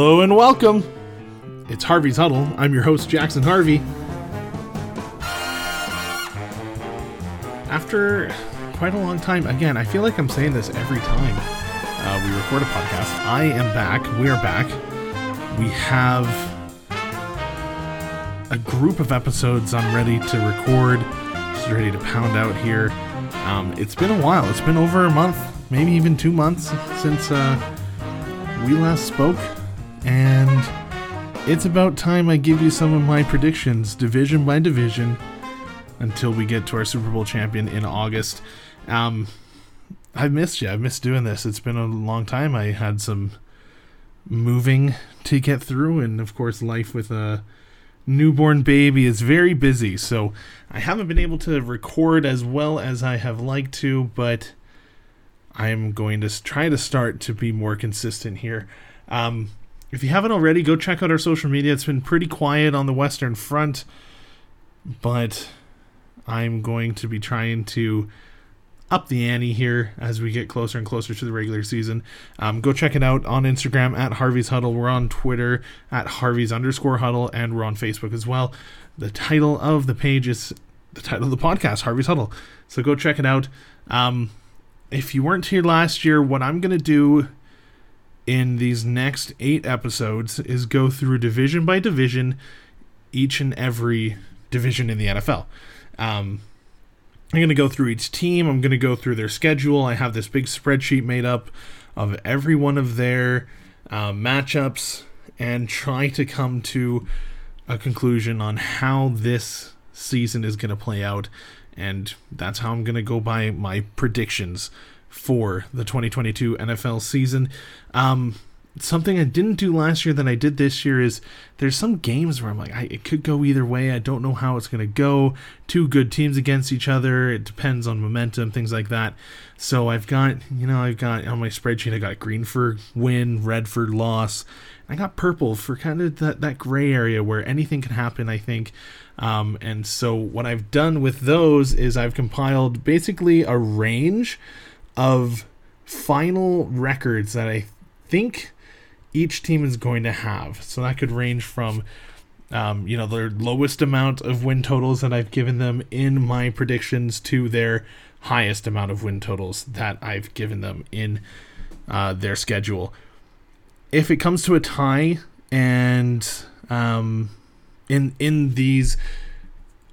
Hello and welcome. It's Harvey's Huddle. I'm your host, Jackson Harvey. After quite a long time, again, I feel like I'm saying this every time uh, we record a podcast. I am back. We are back. We have a group of episodes I'm ready to record, just ready to pound out here. Um, it's been a while. It's been over a month, maybe even two months since uh, we last spoke, and it's about time I give you some of my predictions, division by division, until we get to our Super Bowl champion in August. Um, I've missed you. I've missed doing this. It's been a long time. I had some moving to get through, and of course, life with a newborn baby is very busy. So I haven't been able to record as well as I have liked to, but I'm going to try to start to be more consistent here. Um, if you haven't already, go check out our social media. It's been pretty quiet on the Western Front, but I'm going to be trying to up the ante here as we get closer and closer to the regular season. Um, go check it out on Instagram at Harvey's Huddle. We're on Twitter at Harvey's underscore Huddle, and we're on Facebook as well. The title of the page is the title of the podcast, Harvey's Huddle. So go check it out. Um, if you weren't here last year, what I'm going to do in these next eight episodes is go through division by division each and every division in the NFL. Um, I'm going to go through each team. I'm going to go through their schedule. I have this big spreadsheet made up of every one of their uh, matchups and try to come to a conclusion on how this season is going to play out and that's how I'm going to go by my predictions for the 2022 NFL season. Um, something I didn't do last year that I did this year is there's some games where I'm like, I, it could go either way. I don't know how it's going to go. Two good teams against each other. It depends on momentum, things like that. So I've got, you know, I've got on my spreadsheet, I got green for win, red for loss. I got purple for kind of that, that gray area where anything can happen, I think. Um, and so what I've done with those is I've compiled basically a range of final records that I think each team is going to have. So that could range from um, you know, their lowest amount of win totals that I've given them in my predictions to their highest amount of win totals that I've given them in uh, their schedule. If it comes to a tie and um, in in these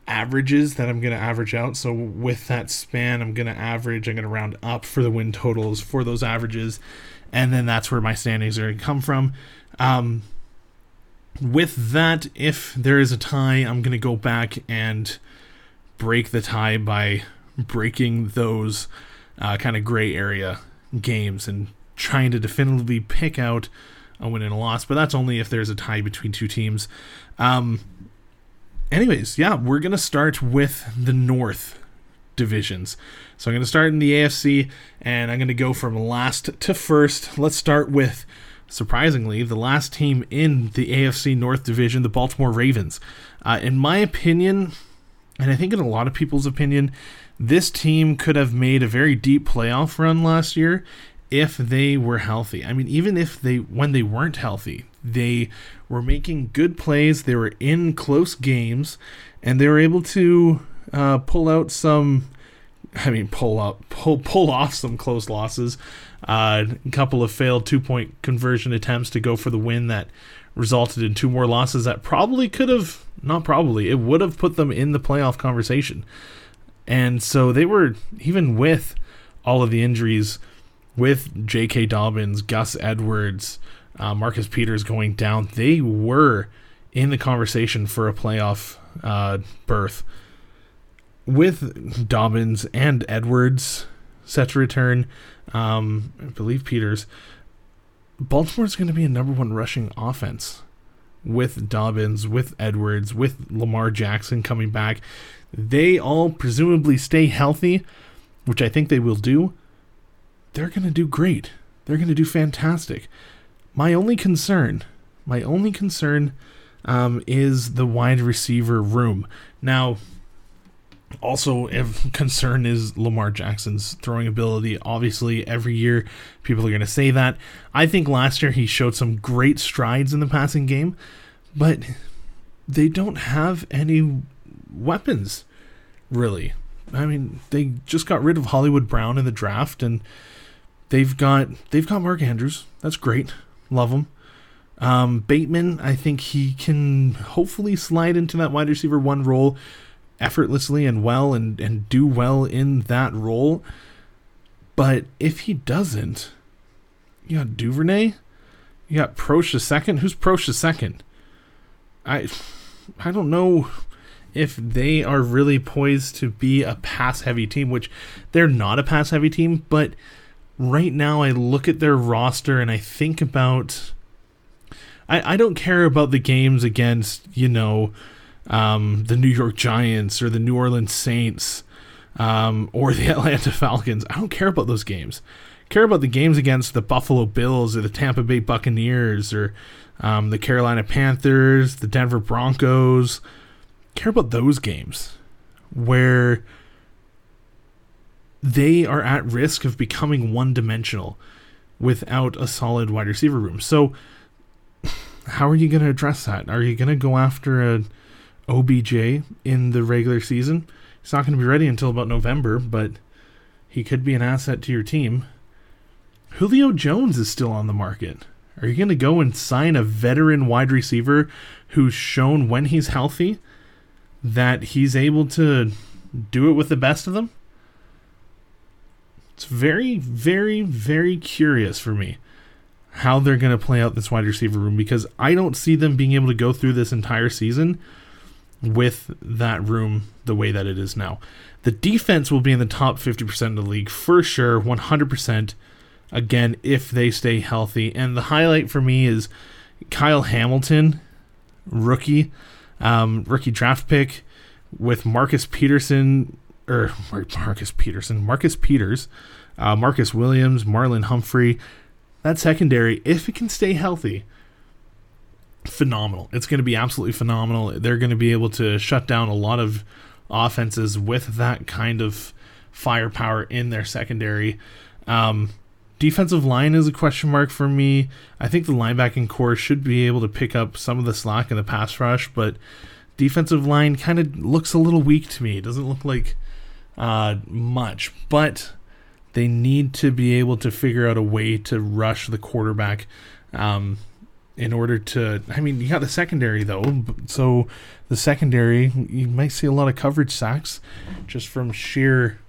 averages that I'm going to average out. So with that span, I'm going to average, I'm going to round up for the win totals for those averages. And then that's where my standings are going to come from. Um, with that, if there is a tie, I'm going to go back and break the tie by breaking those uh, kind of gray area games and trying to definitively pick out a win and a loss. But that's only if there's a tie between two teams. Um, anyways, yeah, we're gonna start with the North divisions. So I'm gonna start in the AFC, and I'm gonna go from last to first. Let's start with, surprisingly, the last team in the AFC North division, the Baltimore Ravens. Uh, in my opinion, and I think in a lot of people's opinion, this team could have made a very deep playoff run last year if they were healthy. I mean, even if they when they weren't healthy, they were making good plays. They were in close games, and they were able to uh, pull out some. I mean, pull up, pull pull off some close losses. Uh, a couple of failed two point conversion attempts to go for the win that resulted in two more losses that probably could have not probably it would have put them in the playoff conversation. And so they were even with all of the injuries with J.K. Dobbins, Gus Edwards, uh, Marcus Peters going down, they were in the conversation for a playoff uh, berth. With Dobbins and Edwards set to return, um, I believe Peters, Baltimore's going to be a number one rushing offense with Dobbins, with Edwards, with Lamar Jackson coming back. They all presumably stay healthy, which I think they will do they're going to do great. They're going to do fantastic. My only concern, my only concern um, is the wide receiver room. Now, also, if concern is Lamar Jackson's throwing ability. Obviously, every year people are going to say that. I think last year he showed some great strides in the passing game, but they don't have any weapons, really. I mean, they just got rid of Hollywood Brown in the draft, and they've got they've got Mark Andrews. That's great, love him. Um, Bateman, I think he can hopefully slide into that wide receiver one role effortlessly and well, and and do well in that role. But if he doesn't, you got Duvernay, you got the second. Who's the second? I I don't know if they are really poised to be a pass heavy team, which they're not a pass heavy team, but right now I look at their roster and I think about I, I don't care about the games against, you know, um, the New York Giants or the New Orleans Saints um, or the Atlanta Falcons. I don't care about those games. I care about the games against the Buffalo Bills or the Tampa Bay Buccaneers or um, the Carolina Panthers, the Denver Broncos, care about those games where they are at risk of becoming one dimensional without a solid wide receiver room. So, how are you going to address that? Are you going to go after a OBJ in the regular season? He's not going to be ready until about November, but he could be an asset to your team. Julio Jones is still on the market. Are you going to go and sign a veteran wide receiver who's shown when he's healthy that he's able to do it with the best of them? It's very, very, very curious for me how they're going to play out this wide receiver room because I don't see them being able to go through this entire season with that room the way that it is now. The defense will be in the top 50% of the league for sure, 100%. Again, if they stay healthy. And the highlight for me is Kyle Hamilton, rookie um, rookie draft pick with Marcus Peterson or Marcus Peterson, Marcus Peters, uh, Marcus Williams, Marlon Humphrey. That secondary, if it can stay healthy, phenomenal. It's going to be absolutely phenomenal. They're going to be able to shut down a lot of offenses with that kind of firepower in their secondary. Um, Defensive line is a question mark for me. I think the linebacking corps should be able to pick up some of the slack in the pass rush, but defensive line kind of looks a little weak to me. It doesn't look like uh, much, but they need to be able to figure out a way to rush the quarterback um, in order to. I mean, you got the secondary though, so the secondary you might see a lot of coverage sacks just from sheer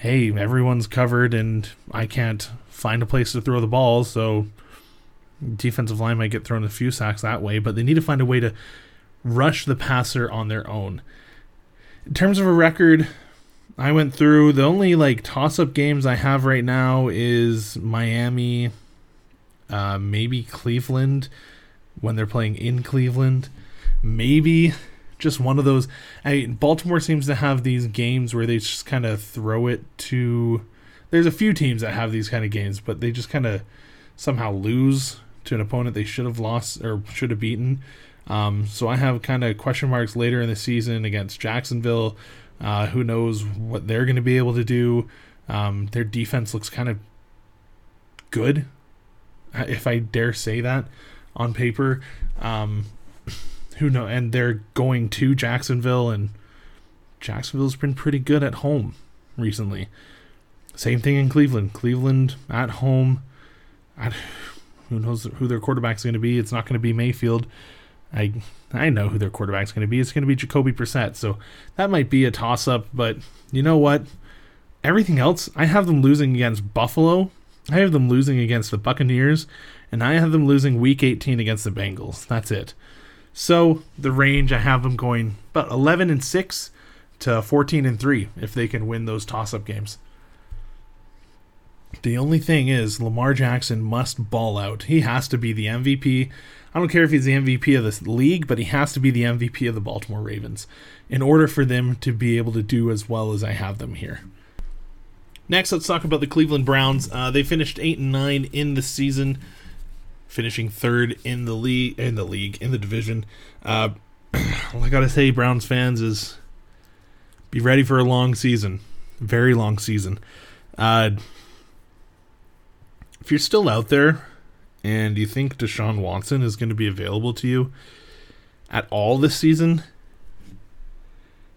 hey, everyone's covered and I can't find a place to throw the ball, so defensive line might get thrown a few sacks that way, but they need to find a way to rush the passer on their own. In terms of a record, I went through the only like toss up games I have right now is Miami, uh, maybe Cleveland when they're playing in Cleveland, maybe just one of those. I Baltimore seems to have these games where they just kind of throw it to. There's a few teams that have these kind of games, but they just kind of somehow lose to an opponent they should have lost or should have beaten. Um, so I have kind of question marks later in the season against Jacksonville. Uh, who knows what they're going to be able to do? Um, their defense looks kind of good, if I dare say that, on paper. Um, who know? And they're going to Jacksonville, and Jacksonville's been pretty good at home recently. Same thing in Cleveland. Cleveland at home. Who knows who their quarterback's going to be? It's not going to be Mayfield. I I know who their quarterback's going to be. It's going to be Jacoby Brissett. So that might be a toss up. But you know what? Everything else, I have them losing against Buffalo. I have them losing against the Buccaneers, and I have them losing Week 18 against the Bengals. That's it. So the range I have them going about 11 and 6 to 14 and 3 if they can win those toss-up games. The only thing is Lamar Jackson must ball out. He has to be the MVP. I don't care if he's the MVP of this league, but he has to be the MVP of the Baltimore Ravens in order for them to be able to do as well as I have them here. Next, let's talk about the Cleveland Browns. Uh, they finished eight and nine in the season finishing third in the league in the league in the division. Uh, all I gotta say, Browns fans, is be ready for a long season, very long season. Uh, if you're still out there and you think Deshaun Watson is going to be available to you at all this season,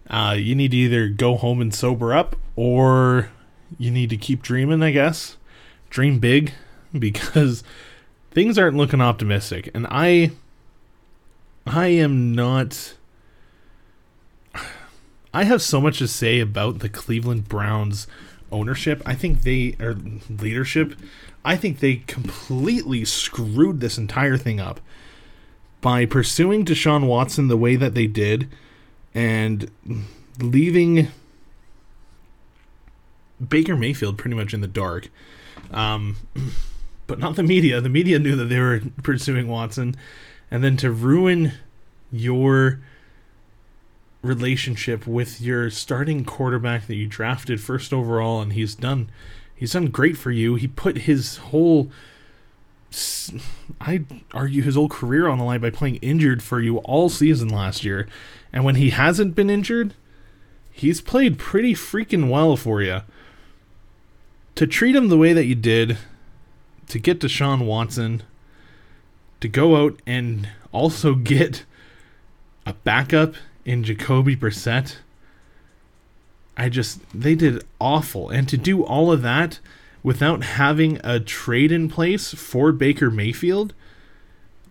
uh, you need to either go home and sober up or you need to keep dreaming, I guess. Dream big because things aren't looking optimistic. And I I am not I have so much to say about the Cleveland Browns ownership. I think they are leadership. I think they completely screwed this entire thing up by pursuing Deshaun Watson the way that they did and leaving Baker Mayfield pretty much in the dark. Um, but not the media. The media knew that they were pursuing Watson. And then to ruin your relationship with your starting quarterback that you drafted first overall and he's done he's done great for you. He put his whole I argue his whole career on the line by playing injured for you all season last year. And when he hasn't been injured, he's played pretty freaking well for you. To treat him the way that you did, to get Deshaun Watson, to go out and also get a backup in Jacoby Brissett, I just, they did awful. And to do all of that without having a trade in place for Baker Mayfield,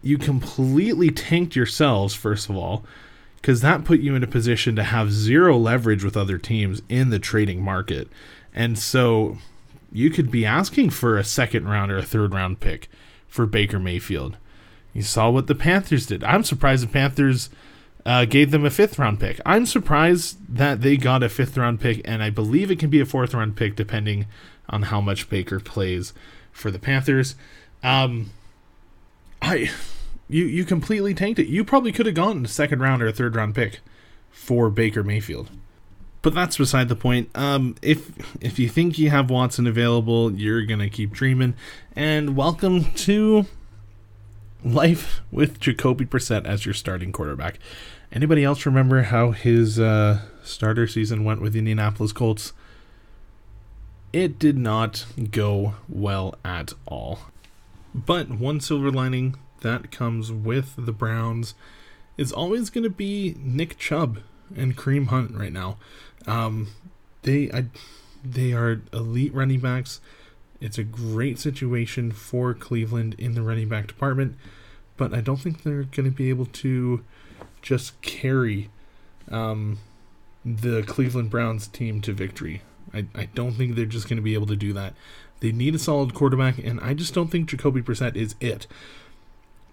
you completely tanked yourselves, first of all, because that put you in a position to have zero leverage with other teams in the trading market. And so you could be asking for a second round or a third round pick for Baker Mayfield. You saw what the Panthers did. I'm surprised the Panthers uh, gave them a fifth round pick. I'm surprised that they got a fifth round pick, and I believe it can be a fourth round pick depending on how much Baker plays for the Panthers. Um, I, you you completely tanked it. You probably could have gotten a second round or a third round pick for Baker Mayfield. But that's beside the point. Um, if if you think you have Watson available, you're gonna keep dreaming. And welcome to life with Jacoby Brissett as your starting quarterback. Anybody else remember how his uh, starter season went with Indianapolis Colts? It did not go well at all. But one silver lining that comes with the Browns is always going to be Nick Chubb and Kareem Hunt right now. Um, they I, they are elite running backs. It's a great situation for Cleveland in the running back department, but I don't think they're going to be able to just carry um, the Cleveland Browns team to victory. I, I don't think they're just going to be able to do that. They need a solid quarterback, and I just don't think Jacoby Brissett is it.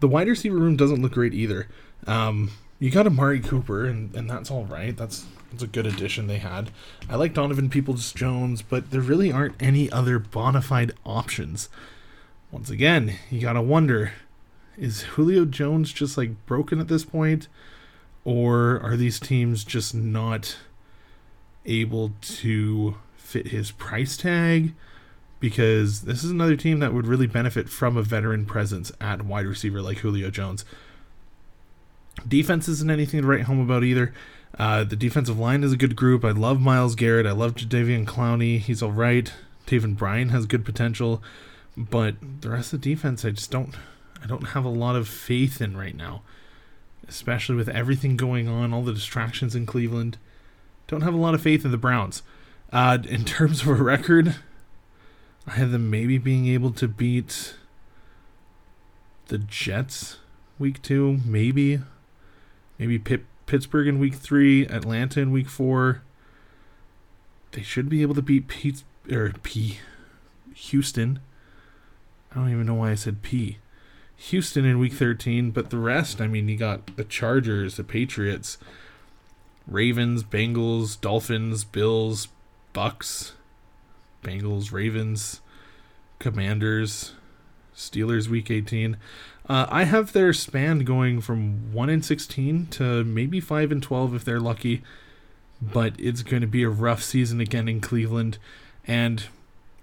The wide receiver room doesn't look great either. Um, you got Amari Cooper, and, and that's all right. That's that's a good addition they had. I like Donovan Peoples Jones, but there really aren't any other bona fide options. Once again, you gotta wonder is Julio Jones just like broken at this point? Or are these teams just not able to fit his price tag? Because this is another team that would really benefit from a veteran presence at wide receiver like Julio Jones. Defense isn't anything to write home about either. Uh, the defensive line is a good group. I love Myles Garrett. I love Jadeveon Clowney. He's all right. Taven Bryan has good potential, but the rest of the defense, I just don't, I don't have a lot of faith in right now, especially with everything going on, all the distractions in Cleveland. Don't have a lot of faith in the Browns. Uh, in terms of a record, I have them maybe being able to beat the Jets week two, maybe, maybe Pip Pittsburgh in week three, Atlanta in week four. They should be able to beat Pete or P Houston. I don't even know why I said P. Houston in week 13, but the rest, I mean, you got the Chargers, the Patriots, Ravens, Bengals, Dolphins, Bills, Bucks, Bengals, Ravens, Commanders, Steelers week 18. Uh, I have their span going from 1 and 16 to maybe 5 and 12 if they're lucky. But it's going to be a rough season again in Cleveland. And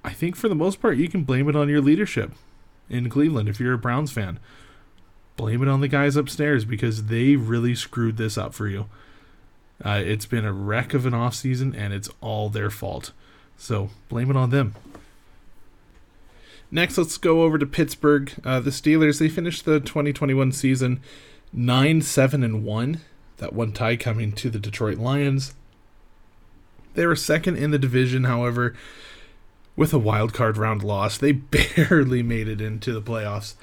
I think for the most part, you can blame it on your leadership in Cleveland if you're a Browns fan. Blame it on the guys upstairs because they really screwed this up for you. Uh, it's been a wreck of an offseason, and it's all their fault. So blame it on them. Next, let's go over to Pittsburgh. Uh, the Steelers they finished the 2021 season nine seven and one. That one tie coming to the Detroit Lions. They were second in the division, however, with a wild card round loss. They barely made it into the playoffs,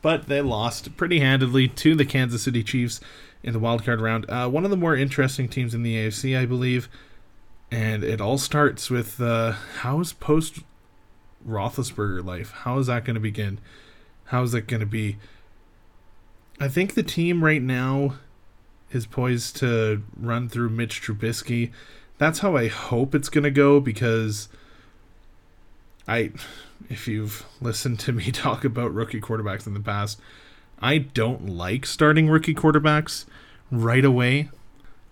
but they lost pretty handedly to the Kansas City Chiefs in the wild card round. Uh, one of the more interesting teams in the AFC, I believe. And it all starts with uh, how's post Roethlisberger life? How is that going to begin? How is that going to be? I think the team right now is poised to run through Mitch Trubisky. That's how I hope it's going to go because I if you've listened to me talk about rookie quarterbacks in the past, I don't like starting rookie quarterbacks right away.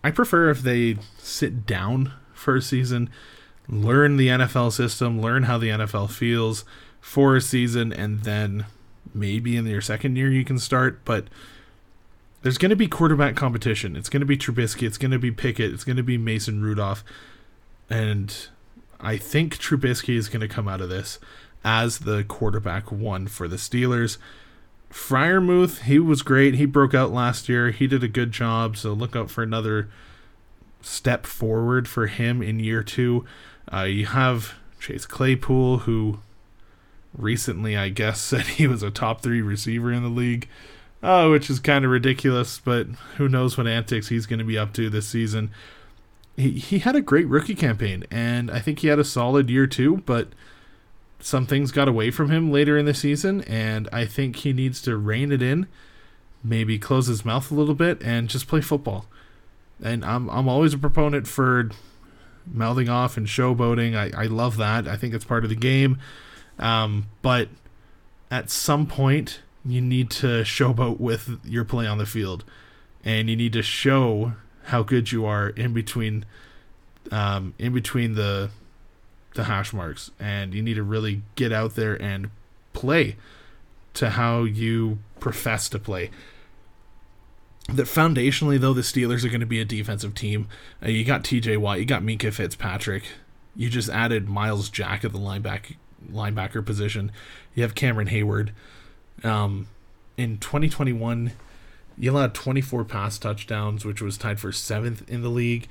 I prefer if they sit down for a season, learn the NFL system, learn how the NFL feels for a season, and then maybe in your second year you can start. But there's going to be quarterback competition. It's going to be Trubisky. It's going to be Pickett. It's going to be Mason Rudolph. And I think Trubisky is going to come out of this as the quarterback one for the Steelers. Freiermuth, he was great. He broke out last year. He did a good job. So look out for another step forward for him in year two. Uh, you have Chase Claypool, who recently, I guess, said he was a top three receiver in the league uh, which is kind of ridiculous, but who knows what antics he's going to be up to this season. He, he had a great rookie campaign, and I think he had a solid year too, but some things got away from him later in the season, and I think he needs to rein it in, maybe close his mouth a little bit, and just play football. And I'm, I'm always a proponent for mouthing off and showboating. I, I love that. I think it's part of the game. Um, but at some point, you need to showboat with your play on the field, and you need to show how good you are in between, um, in between the, the hash marks, and you need to really get out there and play to how you profess to play. That foundationally, though, the Steelers are going to be a defensive team. Uh, you got T.J. Watt, you got Minkah Fitzpatrick, you just added Myles Jack at the linebacker linebacker position. You have Cameron Heyward. Um, in 2021, he allowed 24 pass touchdowns, which was tied for seventh in the league.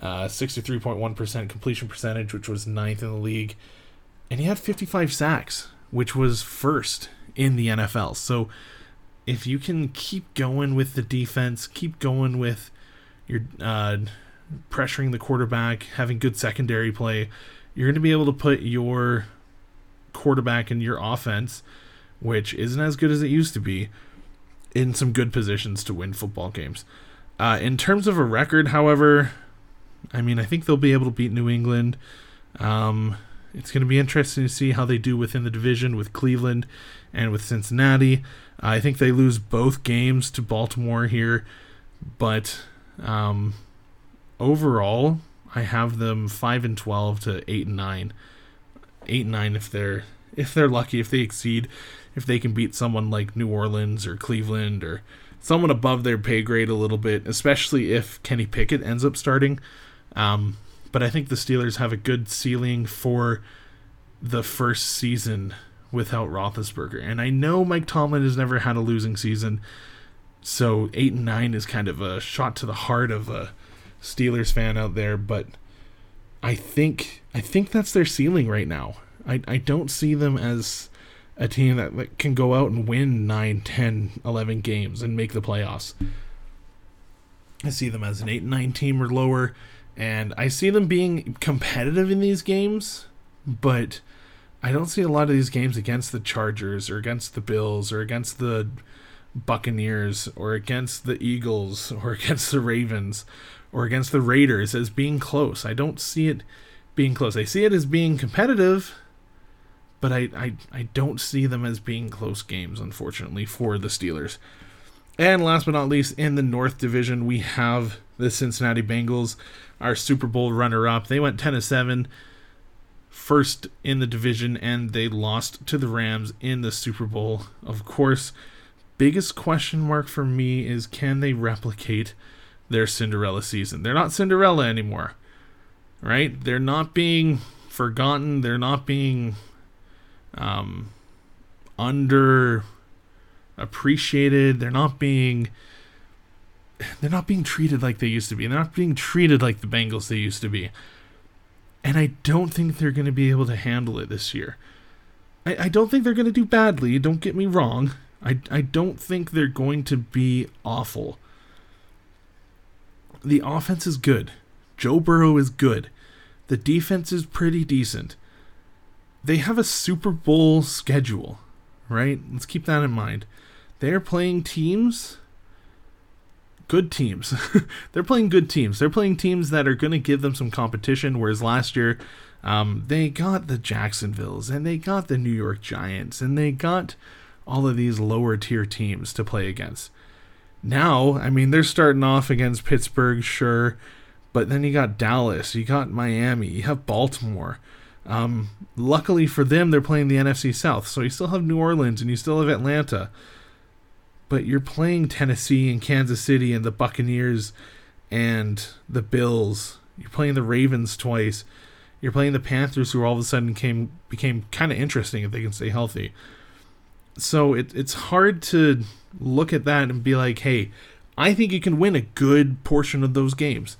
Uh, 63.1% completion percentage, which was ninth in the league. And he had 55 sacks, which was first in the NFL. So if you can keep going with the defense, keep going with your uh, pressuring the quarterback, having good secondary play, you're going to be able to put your quarterback and your offense which isn't as good as it used to be, in some good positions to win football games. Uh, in terms of a record, however, I mean, I think they'll be able to beat New England. Um, it's going to be interesting to see how they do within the division with Cleveland and with Cincinnati. I think they lose both games to Baltimore here, but um, overall, I have them five and twelve to eight and nine. Eight and nine if they're if they're lucky, if they exceed if they can beat someone like New Orleans or Cleveland or someone above their pay grade a little bit, especially if Kenny Pickett ends up starting. Um, but I think the Steelers have a good ceiling for the first season without Roethlisberger. And I know Mike Tomlin has never had a losing season, so eight and nine is kind of a shot to the heart of a Steelers fan out there. But I think I think that's their ceiling right now. I I don't see them as a team that, can go out and win 9, 10, 11 games and make the playoffs. I see them as an 8 9 team or lower, and I see them being competitive in these games, but I don't see a lot of these games against the Chargers or against the Bills or against the Buccaneers or against the Eagles or against the Ravens or against the Raiders as being close. I don't see it being close. I see it as being competitive but I, I, I don't see them as being close games, unfortunately, for the Steelers. And last but not least, in the North Division, we have the Cincinnati Bengals, are Super Bowl runner up. They went 10 7, first in the division, and they lost to the Rams in the Super Bowl. Of course, biggest question mark for me is can they replicate their Cinderella season. They're not Cinderella anymore, right? They're not being forgotten. They're not being um, under appreciated. They're not being they're not being treated like they used to be. They're not being treated like the Bengals they used to be. And I don't think they're going to be able to handle it this year. I, I don't think they're going to do badly. Don't get me wrong. I, I don't think they're going to be awful. The offense is good. Joe Burrow is good. The defense is pretty decent. They have a Super Bowl schedule, right? Let's keep that in mind. They're playing teams, good teams. They're playing good teams. They're playing teams that are going to give them some competition, whereas last year, um, they got the Jacksonvilles and they got the New York Giants and they got all of these lower tier teams to play against. Now, I mean, they're starting off against Pittsburgh, sure, but then you got Dallas, you got Miami, you have Baltimore. Um, luckily for them, they're playing the NFC South, so you still have New Orleans and you still have Atlanta. But you're playing Tennessee and Kansas City and the Buccaneers and the Bills. You're playing the Ravens twice. You're playing the Panthers, who all of a sudden came became kind of interesting if they can stay healthy so it, it's hard to look at that and be like, hey, I think you can win a good portion of those games.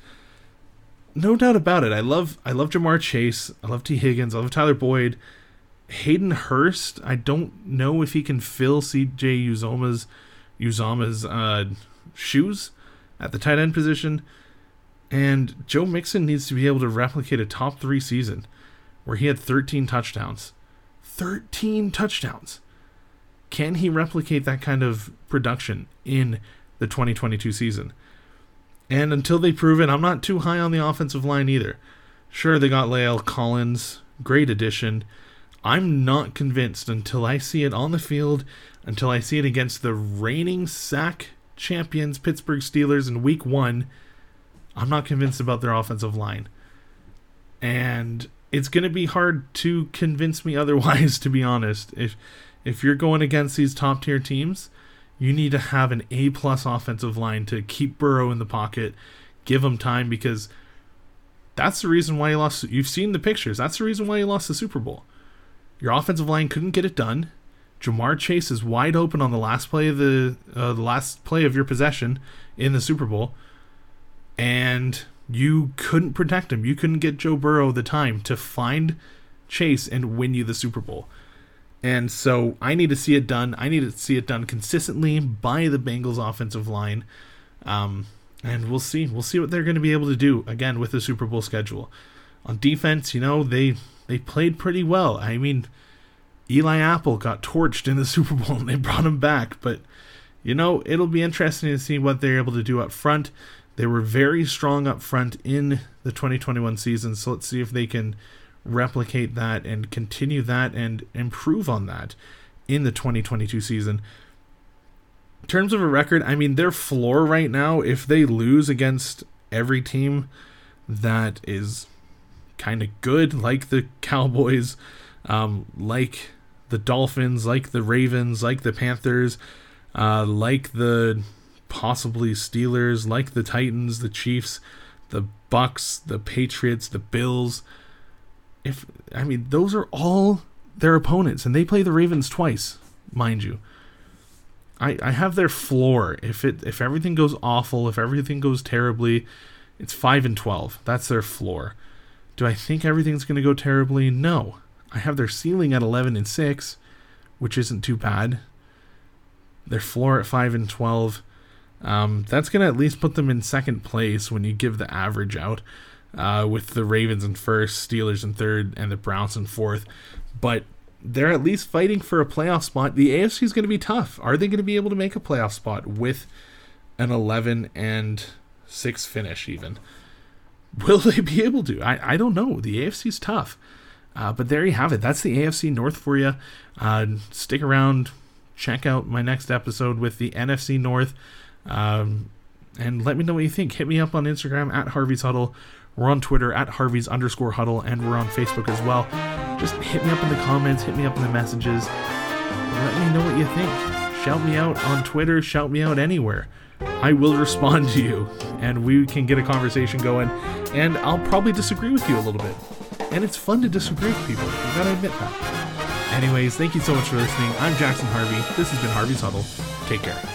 No doubt about it. I love I love Ja'Marr Chase. I love Tee Higgins. I love Tyler Boyd. Hayden Hurst. I don't know if he can fill C.J. Uzomah's Uzomah's uh, shoes at the tight end position. And Joe Mixon needs to be able to replicate a top three season where he had 13 touchdowns. 13 touchdowns. Can he replicate that kind of production in the 2022 season? And until they prove it, I'm not too high on the offensive line either. Sure, they got La'el Collins, great addition. I'm not convinced until I see it on the field, until I see it against the reigning sack champions Pittsburgh Steelers in week one. I'm not convinced about their offensive line. And it's going to be hard to convince me otherwise, to be honest. If if you're going against these top tier teams, you need to have an A plus offensive line to keep Burrow in the pocket, give him time because that's the reason why he lost. You've seen the pictures. That's the reason why he lost the Super Bowl. Your offensive line couldn't get it done. Ja'Marr Chase is wide open on the last play of the uh, the last play of your possession in the Super Bowl, and you couldn't protect him. You couldn't get Joe Burrow the time to find Chase and win you the Super Bowl. And so I need to see it done. I need to see it done consistently by the Bengals offensive line. Um, and we'll see. We'll see what they're going to be able to do again with the Super Bowl schedule. On defense, you know, they they played pretty well. I mean, Eli Apple got torched in the Super Bowl and they brought him back, but you know, it'll be interesting to see what they're able to do up front. They were very strong up front in the 2021 season, so let's see if they can replicate that and continue that and improve on that in the 2022 season. In terms of a record, I mean, their floor right now, if they lose against every team that is kind of good, like the Cowboys, um, like the Dolphins, like the Ravens, like the Panthers, uh, like the possibly Steelers, like the Titans, the Chiefs, the Bucks, the Patriots, the Bills if I mean those are all their opponents, and they play the Ravens twice, mind you. I I have their floor. If it if everything goes awful, if everything goes terribly, it's five and twelve. That's their floor. Do I think everything's going to go terribly? No. I have their ceiling at eleven and six, which isn't too bad. Their floor at five and twelve. Um, that's going to at least put them in second place when you give the average out uh, with the Ravens in first, Steelers in third, and the Browns in fourth. But they're at least fighting for a playoff spot. The AFC is going to be tough. Are they going to be able to make a playoff spot with an 11 and 6 finish, even? Will they be able to? I, I don't know. The AFC is tough. Uh, but there you have it. That's the AFC North for you. Uh, stick around. Check out my next episode with the NFC North. Um, and let me know what you think. Hit me up on Instagram at Harvey's Huddle we're on Twitter at Harvey's underscore huddle, and we're on Facebook as well. Just hit me up in the comments, hit me up in the messages. Let me know what you think. Shout me out on Twitter, shout me out anywhere. I will respond to you and we can get a conversation going. And I'll probably disagree with you a little bit. And it's fun to disagree with people. You gotta admit that. Anyways, thank you so much for listening. I'm Jackson Harvey. This has been Harvey's Huddle. Take care.